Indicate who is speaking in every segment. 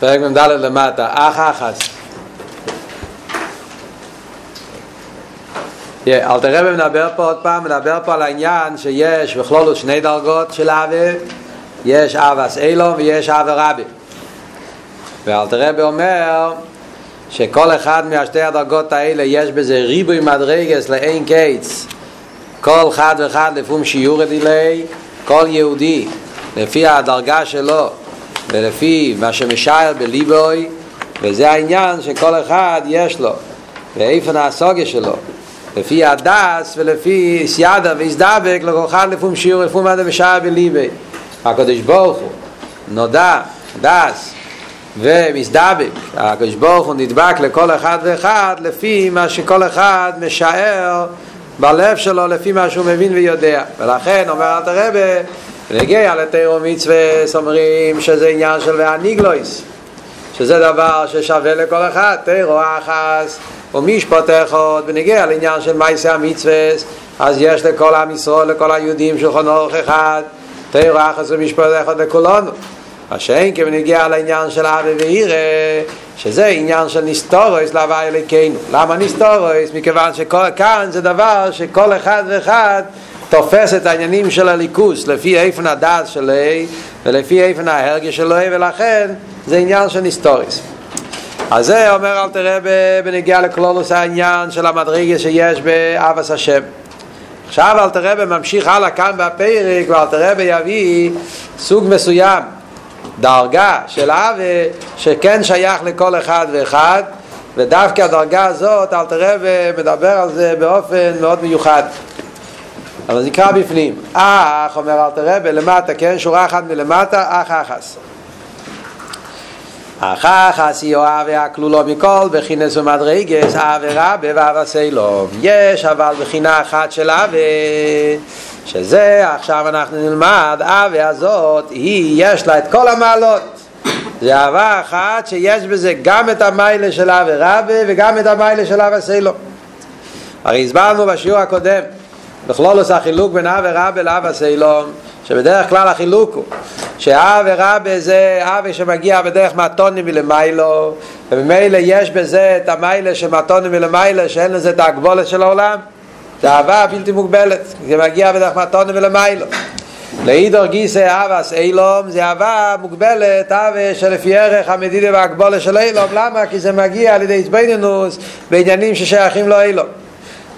Speaker 1: פרק מ"ד למטה, אח אחס. אל תראה מדבר פה עוד פעם, מדבר פה על העניין שיש בכלול שני דרגות של אבי, יש אבס אילום ויש אבי רבי. ואל תראה אומר שכל אחד מהשתי הדרגות האלה יש בזה ריבוי מדרגס לאין קיץ. כל אחד ואחד לפום שיעור דילי, כל יהודי לפי הדרגה שלו ולפי מה שמשאר בליבוי וזה העניין שכל אחד יש לו ואיפן הסוגיה שלו. לפי הדס ולפי סיידה והזדבק לכל אחד לפום שיעור לפום עד המשאר בליבי הקדוש ברוך הוא נודע דס ומזדבק. הקדוש ברוך הוא נדבק לכל אחד ואחד לפי מה שכל אחד משאר בלב שלו לפי מה שהוא מבין ויודע. ולכן אומר אל תרבה ונגיע לתירו מצווה אומרים שזה עניין של והניגלויס שזה דבר ששווה לכל אחד תירו אחס ומשפט אחד ונגיע לעניין של מייסי המצווה אז יש לכל עם ישראל לכל היהודים של חנוך אחד תירו אחס ומשפט אחד לכולנו השאין כבנגיע לעניין של אבי ואירה שזה עניין של נסתורויס להווה אליקנו למה נסתורויס? מכיוון שכאן זה דבר שכל אחד ואחד תופס את העניינים של הליכוס לפי איפן הדעת שלו ולפי איפן ההרגש שלו ולכן זה עניין של נסתוריס אז זה אומר אל תראה בנגיע לכלולוס העניין של המדרגה שיש באבס השם. עכשיו אל תראה ממשיך הלאה כאן בפרק ואל תראה יביא סוג מסוים דרגה של אבי שכן שייך לכל אחד ואחד ודווקא הדרגה הזאת אל תראה ומדבר על זה באופן מאוד מיוחד אבל נקרא בפנים. אח אומר אל תראה למטה כן? שורה אחת מלמטה אח אחס. אח אחס יואב והכלולו מכל בחינס ומדרגס אב ורבה ואב הסילום יש אבל בחינה אחת של אב שזה עכשיו אנחנו נלמד אבי הזאת היא יש לה את כל המעלות. זה אהבה אחת שיש בזה גם את המיילה של אבי רבה וגם את המיילה של אבי סילום הרי הסברנו בשיעור הקודם בכלול עושה חילוק בין אבי רבה לאבי סילום שבדרך כלל החילוק הוא שאבי רבה זה אבי שמגיע בדרך מתונים מלמיילו וממילא יש בזה את המיילה של מתונים מלמיילו שאין לזה את ההגבולת של העולם זה אהבה בלתי מוגבלת, זה מגיע בדרך מתונה ולמיילו. לאידור גיסא אהבס אילום זה אהבה מוגבלת, אהבה שלפי ערך המדידה והגבולה של אילום, למה? כי זה מגיע על ידי עצבנינוס בעניינים ששייכים לו אילום.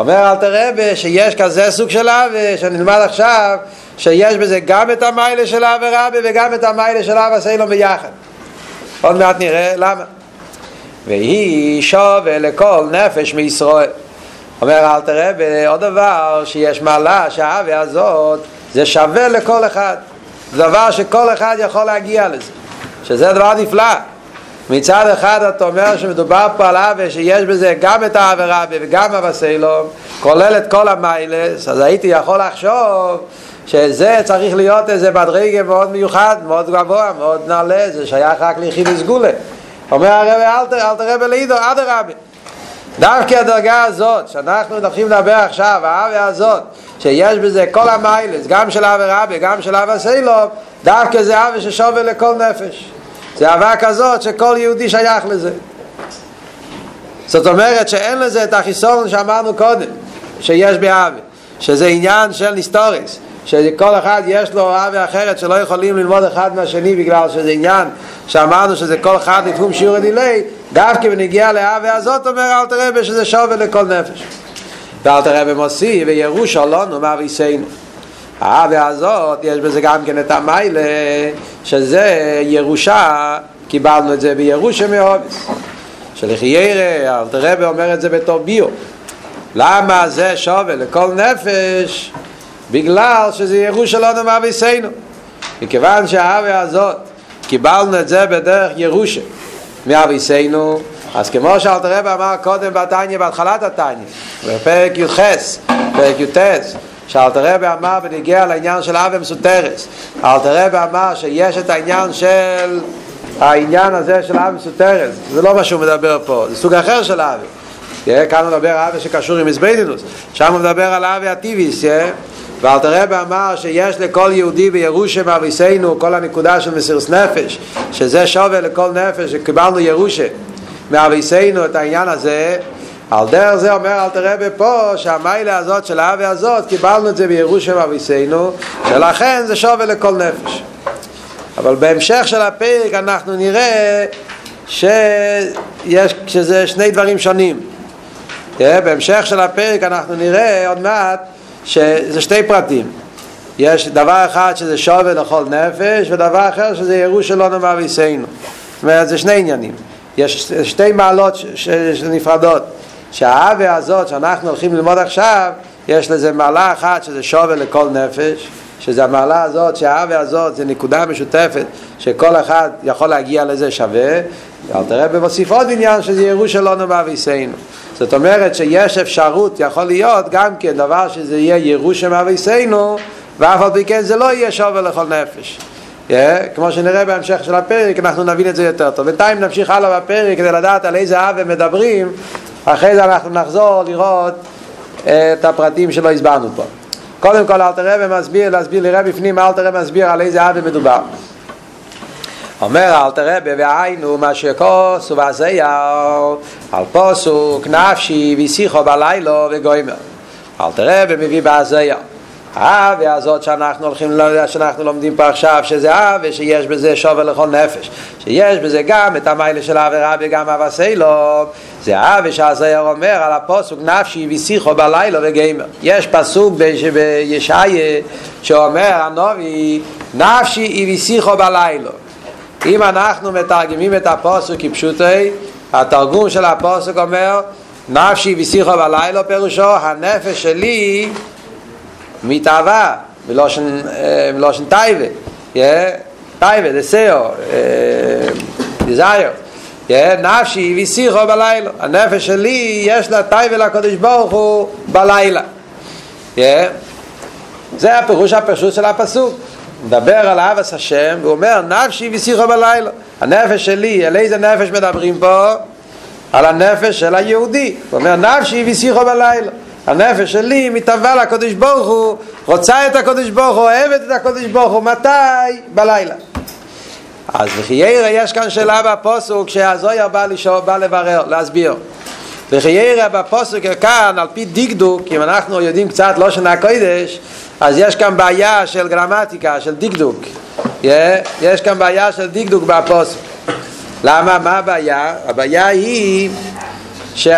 Speaker 1: אומר אל תראה שיש כזה סוג של אהבה שנלמד עכשיו שיש בזה גם את המיילה של אהבה רבי וגם את המיילה של אהבה סילום ביחד. עוד מעט נראה למה. והיא שווה לכל נפש מישראל. אומר אל תראה בעוד דבר שיש מעלה שהאווה הזאת זה שווה לכל אחד זה דבר שכל אחד יכול להגיע לזה שזה דבר נפלא מצד אחד אתה אומר שמדובר פה על אווה שיש בזה גם את רבי וגם הבסלום כולל את כל המיילס אז הייתי יכול לחשוב שזה צריך להיות איזה מדרגה מאוד מיוחד, מאוד גבוה, מאוד נעלה, זה שייך רק ליחיד סגולה. אומר הרבי אל תראה בלידו, אדרבה. דווקא הדרגה הזאת, שאנחנו הולכים לדבר עכשיו, האווה הזאת, שיש בזה כל המיילס, גם של אבי רבי, גם של אבי סיילוב, דווקא זה אבי ששובר לכל נפש. זה אהבה כזאת שכל יהודי שייך לזה. זאת אומרת שאין לזה את החיסון שאמרנו קודם, שיש באבי, שזה עניין של נסטוריס. שכל אחד יש לו אהבה אחרת שלא יכולים ללמוד אחד מהשני בגלל שזה עניין שאמרנו שזה כל אחד לפעמים שיעור הדילי דווקא בנגיעה לאהבה הזאת אומר אל תראה שזה שווה לכל נפש ואל תראה במוסי וירוש עולנו מה האהבה הזאת יש בזה גם כן את המיילה שזה ירושה קיבלנו את זה בירושה מאובס שלחיירה אל תראה אומר את זה בתור ביו. למה זה שווה לכל נפש? בגלל שזה ירוש שלנו מאביסנו מכיוון שהאהבה הזאת קיבלנו את זה בדרך ירושה. מאביסנו אז כמו שאלת הרב אמר קודם בתניא בהתחלת התניא בפרק י"ח פרק י"ט שאלת הרב אמר בניגיע לעניין של אבי מסותרס אלת הרב אמר שיש את העניין של העניין הזה של אבי מסותרס זה לא מה שהוא מדבר פה זה סוג אחר של אבי כאן הוא מדבר אבי שקשור עם מזבדינוס שם הוא מדבר על אבי הטיביס ואלתר רבי אמר שיש לכל יהודי בירושה מאביסנו כל הנקודה של מסירות נפש שזה שווה לכל נפש שקיבלנו ירושה מאביסנו את העניין הזה על דרך זה אומר אלתר רבי פה שהמיילה הזאת של האבי הזאת קיבלנו את זה בירושה מאביסנו שלכן זה שווה לכל נפש. אבל בהמשך של הפרק אנחנו נראה שיש, שזה שני דברים שונים. בהמשך של הפרק אנחנו נראה עוד מעט שזה שתי פרטים. יש דבר אחד שזה שווה לכל נפש ודבר אחר שזה ירוש שלנו מאביסנו זאת אומרת זה שני עניינים. יש שתי מעלות שנפרדות שהאווה הזאת שאנחנו הולכים ללמוד עכשיו יש לזה מעלה אחת שזה שווה לכל נפש שזה המעלה הזאת, שהאווה הזאת זה נקודה משותפת שכל אחד יכול להגיע לזה שווה. אל תראה במוסיף עוד עניין שזה ירוש שלנו מאביסנו זאת אומרת שיש אפשרות, יכול להיות גם כן דבר שזה יהיה ירושה מאביסנו ואף על פי כן זה לא יהיה שווה לכל נפש. yeah, כמו שנראה בהמשך של הפרק אנחנו נבין את זה יותר טוב. בינתיים נמשיך הלאה בפרק כדי לדעת על איזה אב הם מדברים אחרי זה אנחנו נחזור לראות את הפרטים שלא הסברנו פה. קודם כל אל תראה ומסביר, להסביר לראה בפנים אל תראה מסביר על איזה אב מדובר. אומר אל תראה והיינו מה שכוס ובעשיהו על פוסוק נפשי ושיחו בלילו וגוימר. אל תראה ומביא בעשיהו האווה הזאת שאנחנו הולכים, שאנחנו לומדים פה עכשיו, שזה האווה שיש בזה שובר לכל נפש, שיש בזה גם את המיילה של העבירה וגם אבסי לו, זה האווה שהזייר אומר על הפוסוק נפשי ושיחו בלילה וגיימר. יש פסוק בישעיה שאומר הנובי נפשי ושיחו בלילה. אם אנחנו מתרגמים את הפוסוק כפשוטי, התרגום של הפוסק אומר נפשי ושיחו בלילה פירושו הנפש שלי מתאווה, מלושן, מלושן טייבה, טייבה, דסאו, דיזייר, נפשי ושיחו בלילה, הנפש שלי יש לה טייבה לקדוש ברוך הוא בלילה. זה הפירוש הפשוט של הפסוק. מדבר על אהבס השם, והוא אומר נפשי ושיחו בלילה. הנפש שלי, על איזה נפש מדברים פה? על הנפש של היהודי. הוא אומר נפשי ושיחו בלילה. הנפש שלי מתאווה לקדוש ברוך הוא, רוצה את הקדוש ברוך הוא, אוהבת את הקדוש ברוך הוא, מתי? בלילה. אז לחיירה יש כאן שאלה בפוסוק שהזויר בא, לשאול, בא לברר, להסביר. לחיירה בפוסוק כאן, על פי דקדוק, אם אנחנו יודעים קצת לא שנה קודש, אז יש כאן בעיה של גרמטיקה, של דקדוק. יש כאן בעיה של דקדוק בפוסק. למה? מה הבעיה? הבעיה היא ש...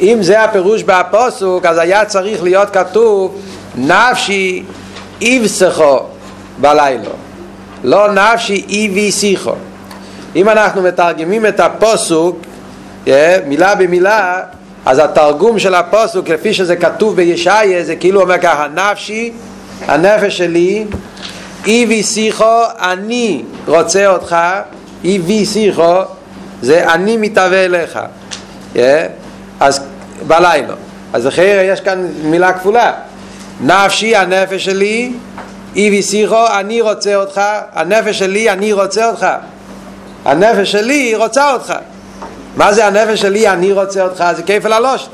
Speaker 1: אם זה הפירוש בפוסוק, אז היה צריך להיות כתוב נפשי איבסכו בלילה, לא נפשי איביסיכו. אם אנחנו מתרגמים את הפוסוק מילה במילה, אז התרגום של הפוסוק, לפי שזה כתוב בישעיה, זה כאילו אומר ככה, נפשי, הנפש שלי, איבי שיחו, אני רוצה אותך, איבי שיחו, זה אני מתהווה אליך. Yeah. אז בלילה. אז אחרי יש כאן מילה כפולה. נפשי, הנפש שלי, איבי שיחו, אני רוצה אותך, הנפש שלי, אני רוצה אותך. הנפש שלי רוצה אותך. מה זה הנפש שלי, אני רוצה אותך? זה כפל הלוש.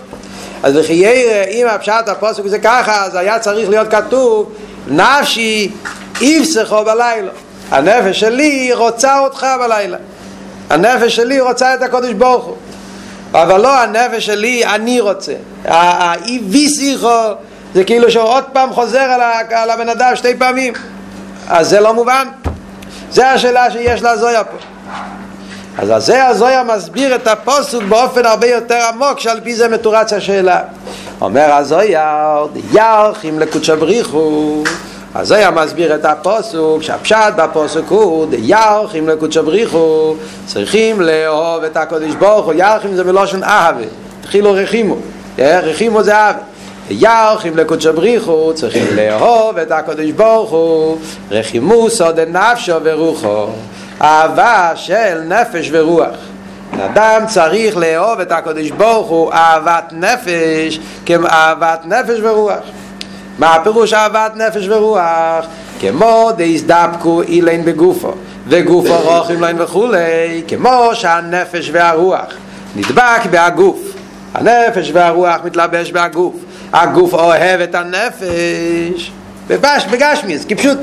Speaker 1: אז בחיירה, אם הפשט הפוסק זה ככה, אז היה צריך להיות כתוב, נפשי איבסכו בלילה. הנפש שלי רוצה אותך בלילה. הנפש שלי רוצה את הקודש ברוך הוא. אבל לא הנפש שלי, אני רוצה. האי שיחו זה כאילו שהוא עוד פעם חוזר על הבן אדם שתי פעמים. אז זה לא מובן. זה השאלה שיש לזויה פה. אז זה הזויה מסביר את הפוסוק באופן הרבה יותר עמוק שעל פי זה מתורץ השאלה. אומר הזויה, ירחים לקודשא בריחו אז זה היה מסביר את הפוסוק, שהפשט בפוסוק הוא דיארכים לקודשא בריחו צריכים לאהוב את הקודש ברוך הוא ירחים זה מלושן אהבה התחילו רחימו, רחימו זה אהבה. ירחים לקודשא בריחו צריכים לאהוב את הקודש ברוך הוא רחימו סוד נפשו ורוחו אהבה של נפש ורוח אדם צריך לאהוב את הקודש ברוך הוא אהבת נפש כאהבת נפש ורוח מה הפירוש אהבת נפש ורוח? כמו דהזדבקו אילן בגופו וגופו רוכים להם וכולי כמו שהנפש והרוח. נדבק בהגוף. הנפש והרוח מתלבש בהגוף. הגוף אוהב את הנפש. בבש, בגשמיס, כפשוט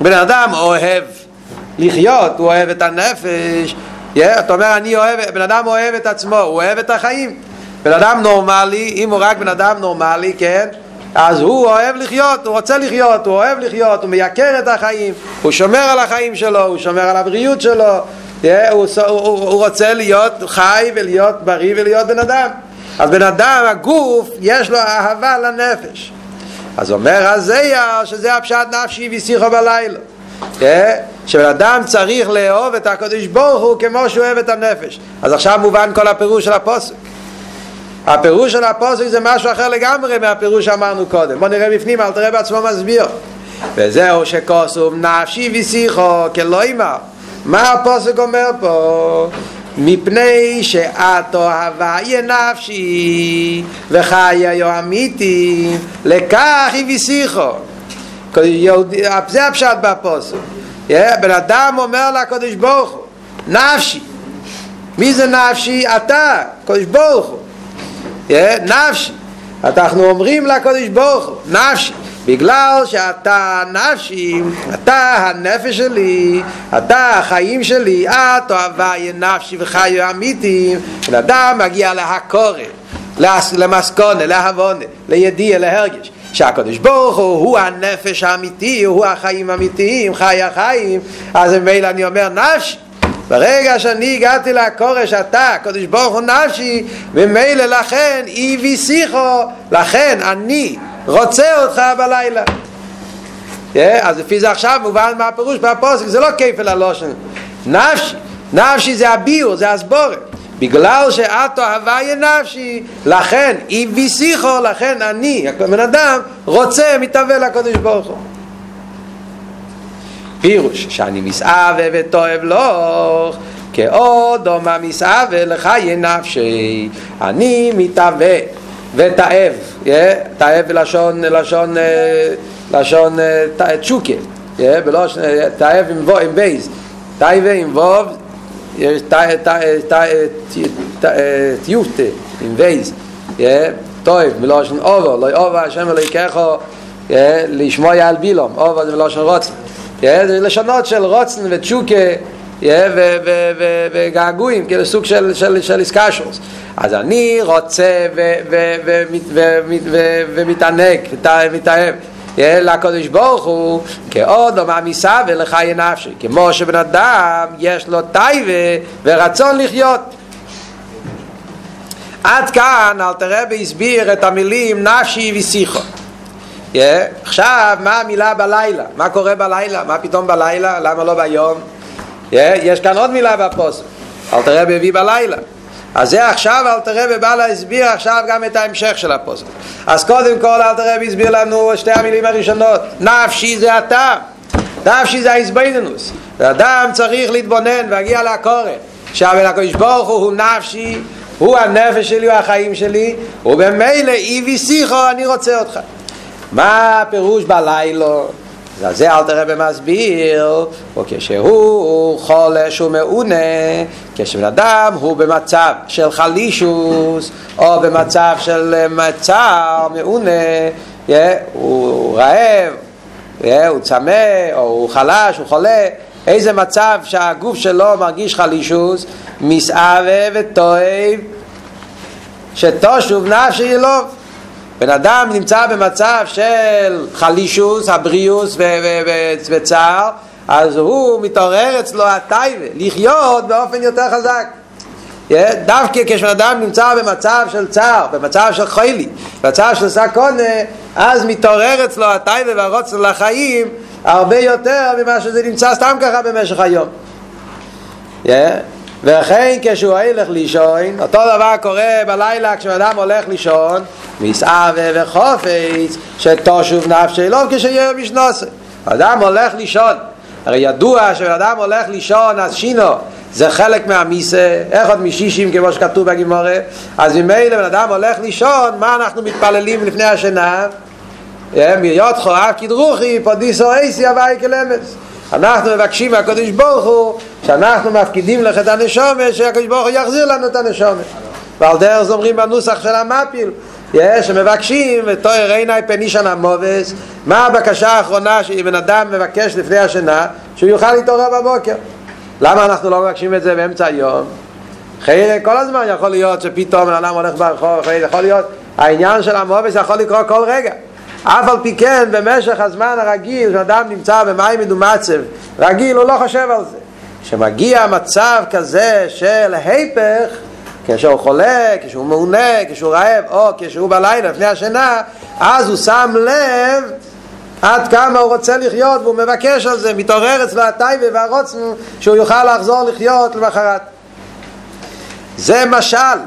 Speaker 1: בן אדם אוהב לחיות, הוא אוהב את הנפש. yeah, אתה אומר אני אוהב, בן אדם אוהב את עצמו, הוא אוהב את החיים. בן אדם נורמלי, אם הוא רק בן אדם נורמלי, כן אז הוא אוהב לחיות, הוא רוצה לחיות, הוא אוהב לחיות, הוא מייקר את החיים, הוא שומר על החיים שלו, הוא שומר על הבריאות שלו, הוא, הוא, הוא, הוא רוצה להיות חי ולהיות בריא ולהיות בן אדם. אז בן אדם, הגוף, יש לו אהבה לנפש. אז אומר הזייר שזה הפשט נפשי ושיחו בלילה. שבן אדם צריך לאהוב את הקדוש ברוך הוא כמו שהוא אוהב את הנפש. אז עכשיו מובן כל הפירוש של הפוסק. הפירוש של הפוסק זה משהו אחר לגמרי מהפירוש שאמרנו קודם. בוא נראה בפנים, אל תראה בעצמו מסביר. וזהו שכוסוב נפשי ושיחו כלוימר. מה הפוסק אומר פה? מפני שאת אוהבה יהיה נפשי וחיה יו אמיתי לכך היא ושיחו זה הפשט בפוסק בן אדם אומר לקדוש ברוך הוא נפשי מי זה נפשי? אתה, קדוש ברוך הוא נפשי אנחנו אומרים לקדוש ברוך הוא נפשי בגלל שאתה נפשי, אתה הנפש שלי, אתה החיים שלי, את אוהבה יהיה נפשי וחיו אמיתי, בן אדם מגיע להקורא, למסקונה, להבונה, לידיע, להרגש. שהקדוש ברוך הוא הוא הנפש האמיתי, הוא החיים האמיתיים, חי החיים, אז ממילא אני אומר נפשי ברגע שאני הגעתי לקורש אתה, הקדוש ברוך הוא נפשי, ממילא לכן אי ויסיכו, לכן אני רוצה אותך בלילה. Yeah, אז לפי זה עכשיו מובן מה הפירוש בפוסק, זה לא כיפל הלושן. נפשי, נפשי זה הביור, זה הסבורת. בגלל שאת אוהבה יהיה נפשי, לכן אי ויסיכו, לכן אני, הבן אדם, רוצה, מתהווה לקדוש ברוך הוא. פירוש שאני מסעווה ותואב לך כאודום המסעווה לחיי נפשי אני מתאווה ותאב תאב בלשון לשון לשון תשוקה תאב עם בייז. תאבה עם ווב תיופתה עם בייז טוב מלושן אובו לא אובו השם אלוהיכךו לשמוע על בילום אובו זה מלושן רוצן זה לשונות של רוצן ותשוקה וגעגועים, כאילו סוג של, של, של איסקשוס. אז אני רוצה ומתענג, מתאהב. לקדוש ברוך הוא כעוד או מעמיסה ולחיי נפשי כמו שבן אדם יש לו טייבה ורצון לחיות עד כאן אל תראה והסביר את המילים נפשי ושיחו Yeah. עכשיו, מה המילה בלילה? מה קורה בלילה? מה פתאום בלילה? למה לא ביום? Yeah. יש כאן עוד מילה בפוסק. אל תראה בהביא בלילה. אז זה עכשיו אל תראה ובא להסביר עכשיו גם את ההמשך של הפוסק. אז קודם כל אל תראה והסביר לנו שתי המילים הראשונות. נפשי זה אתה. נפשי זה ההסביננוס. ואדם צריך להתבונן והגיע לקורא. שהבן הקדוש ברוך הוא נפשי, הוא הנפש שלי, הוא החיים שלי, ובמילא אי ושיחו אני רוצה אותך. מה הפירוש בלילו? אז זה אל תראה במסביר, או כשהוא חולש ומעונה, כשבן אדם הוא במצב של חלישוס, או במצב של מצר, מעונה, yeah, הוא רעב, yeah, הוא צמא, או הוא חלש, הוא חולה, איזה מצב שהגוף שלו מרגיש חלישוס, מסעווה וטועב, שתושוב נפשי ילוב. בן אדם נמצא במצב של חלישוס, הבריאוס וצער, אז הוא מתעורר אצלו הטייבה, לחיות באופן יותר חזק. דווקא כשבן אדם נמצא במצב של צער, במצב של חיילי, במצב של סקונה, אז מתעורר אצלו הטייבה והרוצן לחיים הרבה יותר ממה שזה נמצא סתם ככה במשך היום. וכן כשהוא הולך לישון, אותו דבר קורה בלילה כשאדם הולך לישון, מסעווה וחופץ, שתושוב נפשי לא כשיהיה משנוסה. אדם הולך לישון, הרי ידוע כשאדם הולך לישון אז שינו. זה חלק מהמיסה, איך עוד משישים כמו שכתוב בגימורה, אז ממילא בן אדם הולך לישון, מה אנחנו מתפללים לפני השינה? מיות חורב כדרוכי פודיסו אייסי הווי כלמס אנחנו מבקשים מהקדוש ברוך הוא שאנחנו מפקידים לך את הנשומת שהקדוש ברוך הוא יחזיר לנו את הנשומת ועל דרך זה אומרים בנוסח של המפיל יש, שמבקשים, ותואר עיני פנישן המובס, מה הבקשה האחרונה שבן אדם מבקש לפני השינה? שהוא יוכל להתעורר בבוקר. למה אנחנו לא מבקשים את זה באמצע היום? חייר כל הזמן יכול להיות שפתאום אדם הולך ברחוב, יכול להיות, העניין של המובס יכול לקרות כל רגע. אף על פי כן, במשך הזמן הרגיל, כשאדם נמצא במים מדומצב, רגיל, הוא לא חושב על זה. כשמגיע מצב כזה של היפך, כשהוא חולה, כשהוא מעונה, כשהוא רעב, או כשהוא בלילה לפני השינה, אז הוא שם לב עד כמה הוא רוצה לחיות והוא מבקש על זה, מתעורר אצלו הטייבה והרוצן שהוא יוכל לחזור לחיות למחרת. זה משל,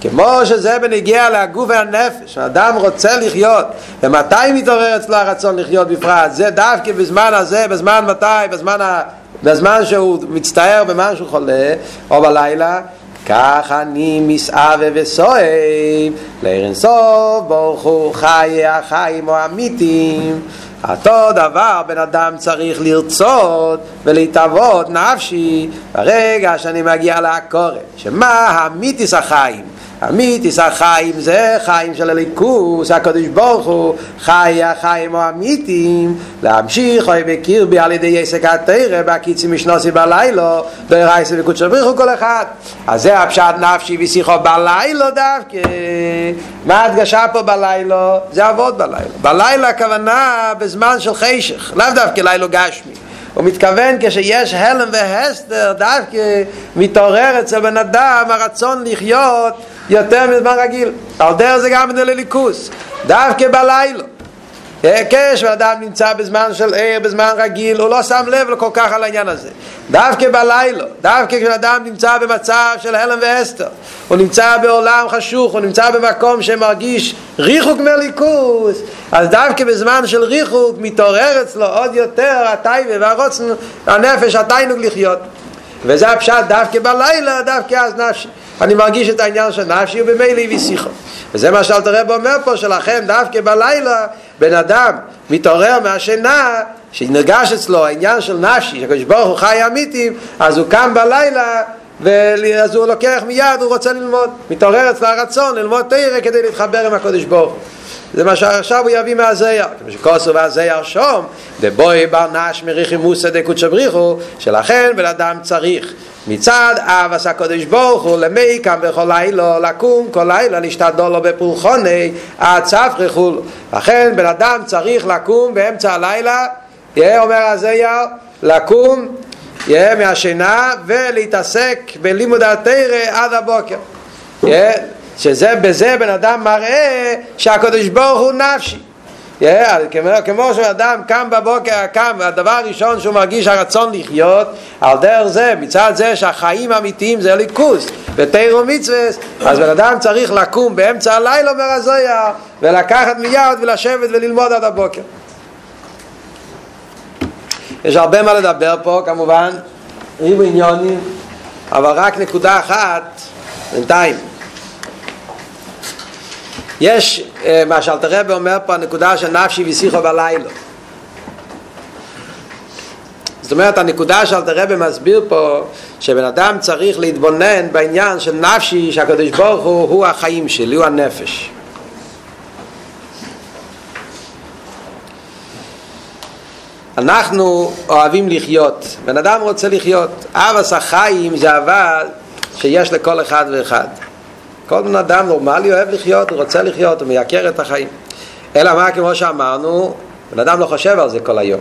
Speaker 1: כמו שזה בנגיע לגוף והנפש, האדם רוצה לחיות, ומתי מתעורר אצלו הרצון לחיות בפרט? זה דווקא בזמן הזה, בזמן מתי, בזמן, ה... בזמן שהוא מצטער במה שהוא חולה, או בלילה, כך אני מסעווה וסועב, לערן סוף ברוך הוא חיי החיים או המיתים. אותו דבר בן אדם צריך לרצות ולהתאבות נפשי ברגע שאני מגיע לעקורת שמה המיתיס החיים אמיתיס החיים זה חיים של הליכוס, הקדוש ברוך הוא, חי החיים האמיתיים, להמשיך אוי בקרבי על ידי עסק התרא, בהקיצי משנוסי בלילו, ברייסי וקודשו בריך הוא כל אחד. אז זה הפשט נפשי ושיחו בלילו דווקא. מה ההדגשה פה בלילו? זה עבוד בלילה. בלילה הכוונה בזמן של חשך, לאו דווקא לילה גשמי. הוא מתכוון כשיש הלם והסתר דווקא מתעורר אצל בן אדם הרצון לחיות יותר מזמן רגיל על דרך זה גם בנהלי ליכוס דווקא בלילה כשבן אדם נמצא בזמן של ער, בזמן רגיל, הוא לא שם לב כל כך על העניין הזה. דווקא בלילה, דווקא כשבן אדם נמצא במצב של הלם ואסתר, הוא נמצא בעולם חשוך, הוא נמצא במקום שמרגיש ריחוק מליכוס, אז דווקא בזמן של ריחוק מתעורר אצלו עוד יותר הטייבה והרוצן, הנפש, התיינוג לחיות. וזה הפשט דווקא בלילה, דווקא אז נפשי. אני מרגיש את העניין של נפשי ובמילא הביא שיחו. וזה מה שאלת הרב אומר פה, שלכם דווקא בלילה בן אדם מתעורר מהשינה, שנרגש אצלו העניין של נפשי, שהקדוש ברוך הוא חי אמיתים, אז הוא קם בלילה ואז הוא לוקח מיד, הוא רוצה ללמוד, מתעורר אצלו הרצון ללמוד תרא כדי להתחבר עם הקדוש ברוך הוא. זה מה שעכשיו הוא יביא מהזייר, כמו שכוסו והזייר שום, דבוי בר נש מריחי מוסא דקודשא בריחו, שלכן בן אדם צריך. מצד אב עשה קודש ברוך הוא למי קם בכל לילה לקום כל לילה להשתדל לו בפולחוני עד ספרי לכן בן אדם צריך לקום באמצע הלילה יהיה אומר הזייר לקום יהיה מהשינה ולהתעסק בלימוד התרא עד הבוקר. יהיה שזה בזה בן אדם מראה שהקדוש ברוך הוא נפשי Yeah, כמו, כמו שאדם קם בבוקר, קם, הדבר הראשון שהוא מרגיש הרצון לחיות, על דרך זה, מצד זה שהחיים האמיתיים זה ליכוס, בתירו מצווה, אז בן אדם צריך לקום באמצע הלילה, אומר הזויה, ולקחת מיד ולשבת וללמוד עד הבוקר. יש הרבה מה לדבר פה, כמובן, ריבו עניונים, אבל רק נקודה אחת, בינתיים. יש מה שאלתר אומר פה הנקודה של נפשי ושיחו בלילה. זאת אומרת הנקודה שאלתר רבי מסביר פה שבן אדם צריך להתבונן בעניין של נפשי שהקדוש ברוך הוא הוא החיים שלי, הוא הנפש. אנחנו אוהבים לחיות, בן אדם רוצה לחיות, אבס החיים זה אבל שיש לכל אחד ואחד כל בן אדם נורמלי אוהב לחיות, הוא רוצה לחיות, הוא מייקר את החיים. אלא מה, כמו שאמרנו, בן אדם לא חושב על זה כל היום.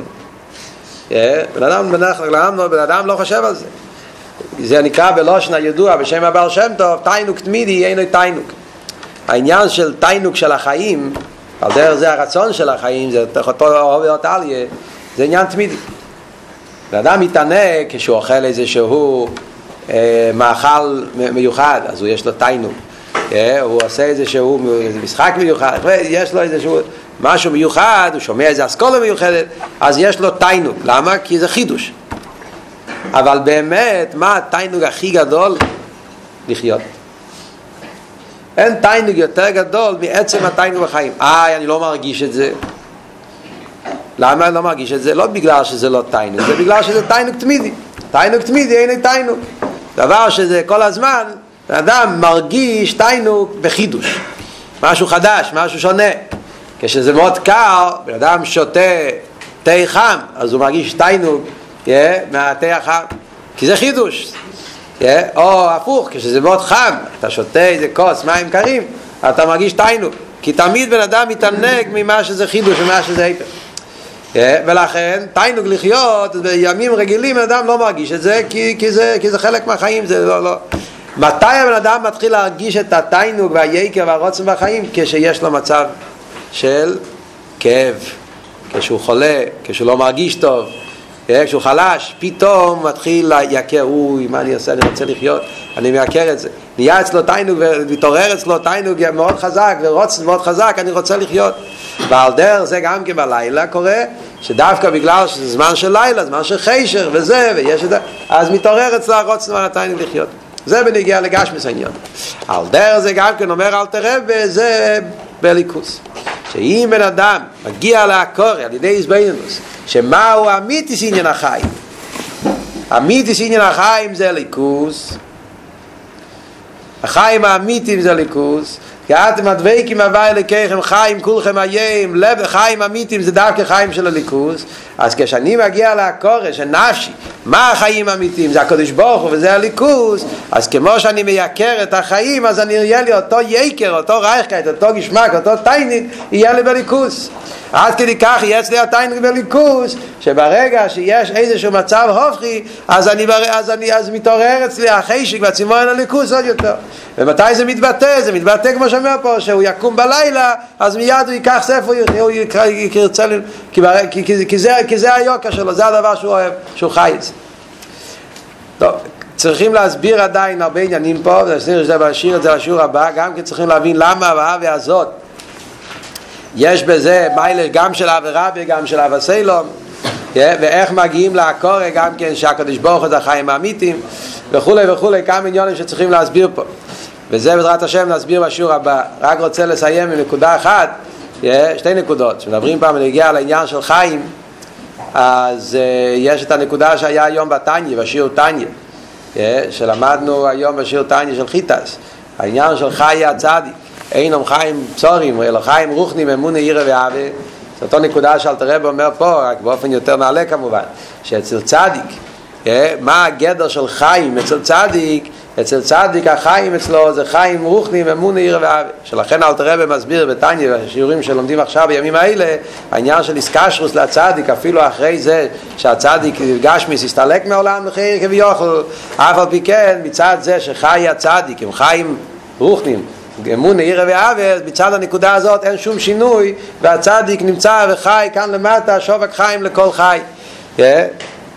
Speaker 1: אה? בן אדם, בן אדם, בן אדם לא חושב על זה. זה נקרא בלושן הידוע בשם הבעל שם טוב, תיינוק תמידי אינו תיינוק. העניין של תיינוק של החיים, על דרך זה הרצון של החיים, זה אותו אוהב ואותליה, זה עניין תמידי. בן אדם מתענג כשהוא אוכל איזשהו אה, מאכל מיוחד, אז הוא יש לו תיינוק. הוא עושה איזה שהוא משחק מיוחד, יש לו איזה שהוא משהו מיוחד, הוא שומע איזה אסכולה מיוחדת, אז יש לו תיינוג. למה? כי זה חידוש. אבל באמת, מה התיינוג הכי גדול? לחיות. אין תיינוג יותר גדול מעצם התיינוג בחיים. איי, אני לא מרגיש את זה. למה אני לא מרגיש את זה? לא בגלל שזה לא תיינוג, זה בגלל שזה תיינוג תמידי. תיינוג תמידי אין תיינוג. דבר שזה כל הזמן אדם מרגיש תיינוק בחידוש. משהו חדש, משהו שונה. כשזה מאוד קר, בן אדם שותה תה חם, אז הוא מרגיש תיינוג yeah, מהתה החם, כי זה חידוש. Yeah, או הפוך, כשזה מאוד חם, אתה שותה איזה כוס מים קרים, אתה מרגיש תיינוג. כי תמיד בן אדם מתענג ממה שזה חידוש ומה שזה היפר. Yeah, ולכן תיינוג לחיות בימים רגילים אדם לא מרגיש את זה כי, כי, זה כי זה חלק מהחיים זה לא, לא. מתי הבן אדם מתחיל להרגיש את התיינוג והייקר והרוצן בחיים? כשיש לו מצב של כאב, כשהוא חולה, כשהוא לא מרגיש טוב, אה, כשהוא חלש, פתאום מתחיל לייקר, אוי, מה אני עושה, אני רוצה לחיות, אני מייקר את זה. נהיה אצלו תיינוג ומתעורר אצלו תיינוג מאוד חזק ורוצן מאוד חזק, אני רוצה לחיות. ועל דרך זה גם כן בלילה קורה, שדווקא בגלל שזה זמן של לילה, זמן של חישר וזה, ויש את זה, אז מתעורר אצלו הרוצן והתיינוג לחיות. זה בנגיע לגשמס העניין. על דרך זה גם כן אומר אל תראה וזה בליכוס. שאם בן אדם מגיע לעקורי על ידי איזבנינוס, שמהו אמיתיס עניין החיים? אמיתיס עניין החיים זה ליכוס, החיים האמיתיים זה ליכוס, כי אתם הדבקים הווי אלוקיכם חיים כולכם איים, לב חיים אמיתיים זה דווקא חיים של הליכוס, אז כשאני מגיע לעקורש של נפשי, מה החיים האמיתיים? זה הקדוש ברוך הוא וזה הליכוס, אז כמו שאני מייקר את החיים, אז אני אראה לי אותו יקר, אותו רייכקייט, אותו גשמק, אותו טיינית, יהיה לי בליכוס. עד כדי כך יהיה אצלי הטיינג בליכוס, שברגע שיש איזשהו מצב הופכי, אז, אני, אז, אני, אז מתעורר אצלי החשק והצימון הליכוס עוד יותר. ומתי זה מתבטא? זה מתבטא כמו שאומר פה, שהוא יקום בלילה, אז מיד הוא ייקח ספר, הוא ירצה, כי, כי, כי, כי, זה, זה היוקר שלו, זה הדבר שהוא אוהב, שהוא חי את זה. טוב, צריכים להסביר עדיין הרבה עניינים פה, ולהשאיר את זה לשיעור הבא, גם כי צריכים להבין למה האהבה הזאת יש בזה מיילה גם של עבירה וגם של אבא סיילום ואיך מגיעים לעקורי גם כן שהקדוש ברוך הוא זה החיים האמיתיים וכולי וכולי כמה עניונים שצריכים להסביר פה וזה בעזרת השם נסביר בשיעור הבא רק רוצה לסיים עם נקודה אחת שתי נקודות כשמדברים פעם נגיע לעניין של חיים אז uh, יש את הנקודה שהיה היום בתניא, בשיעור תניא yeah, שלמדנו היום בשיעור תניא של חיטס העניין של חיי הצדיק אינם חיים צורים, אלא חיים רוחנים, אמונה עירה ואהבה. זו אותו נקודה שאלתרעב אומר פה, רק באופן יותר נעלה כמובן, שאצל צדיק, אה, מה הגדר של חיים אצל צדיק? אצל צדיק החיים אצלו זה חיים רוחנים, אמונה עירה ואהבה. שלכן אלתרעב מסביר בתניא, בשיעורים שלומדים עכשיו בימים האלה, העניין של איסקשרוס לצדיק, אפילו אחרי זה שהצדיק גשמיס הסתלק מעולם לחייר כביכול, אף על פי כן, מצד זה שחי הצדיק, הם חיים רוחנים, אמונה עירה ועוול, מצד הנקודה הזאת אין שום שינוי והצדיק נמצא וחי כאן למטה שובק חיים לכל חי yeah.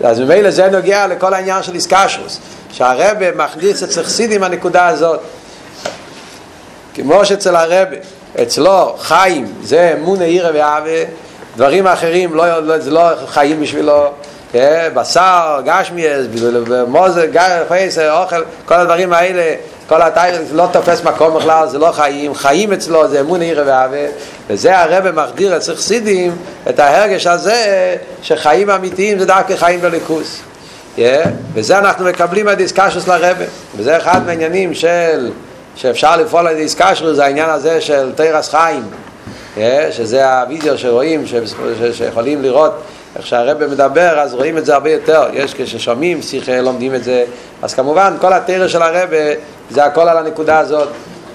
Speaker 1: אז ממילא זה נוגע לכל העניין של איסקשוס שהרבה מכניס אצל חסידים הנקודה הזאת. כמו שאצל הרבה אצלו חיים זה אמונה עירה ועוול דברים אחרים לא, לא, זה לא חיים בשבילו yeah, בשר, גשמיאס, מוזר, פייסר, אוכל, כל הדברים האלה כל התאיר לא תופס מקום בכלל, זה לא חיים, חיים אצלו זה אמון עירה ואהבה, וזה הרבה מחדיר אצל חסידים את ההרגש הזה שחיים אמיתיים זה דווקא חיים בליכוס. Yeah, וזה אנחנו מקבלים מהדיסקשוס לרבה, וזה אחד מהעניינים של, שאפשר לפעול על דיסקשוס, זה העניין הזה של תרס חיים, yeah, שזה הווידאו שרואים, ש, ש, שיכולים לראות איך שהרבא מדבר, אז רואים את זה הרבה יותר. יש כששומעים שיחה, לומדים את זה. אז כמובן, כל התרא של הרבא זה הכל על הנקודה הזאת.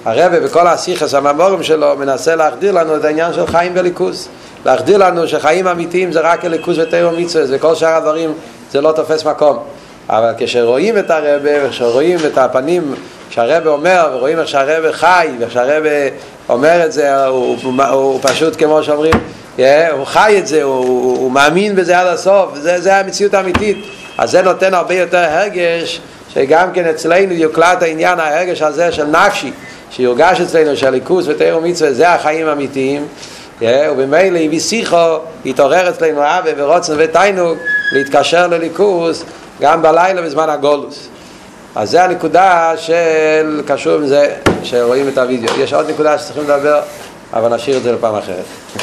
Speaker 1: הרבה בכל הסיכס הממורים שלו מנסה להחדיר לנו את העניין של חיים וליכוס. להחדיר לנו שחיים אמיתיים זה רק הליכוס ותירו מצווה, וכל שאר הדברים זה לא תופס מקום. אבל כשרואים את הרבה וכשרואים את הפנים שהרבה אומר ורואים איך שהרבה חי ואיך שהרבה אומר את זה הוא, הוא, הוא פשוט כמו שאומרים הוא חי את זה, הוא, הוא, מאמין בזה עד הסוף, זה, זה המציאות האמיתית. אז זה נותן הרבה יותר הרגש שגם כן אצלנו יוקלט העניין ההרגש הזה של נפשי שיורגש אצלנו של ליכוס ותאר ומצווה זה החיים האמיתיים. ובמילא הביא שיחו התעורר אצלנו אבא ורוצן ותיינוג להתקשר לליכוס גם בלילה בזמן הגולוס. אז זה הנקודה של קשור עם זה שרואים את הוידאו יש עוד נקודה שצריכים לדבר אבל נשאיר את זה לפעם אחרת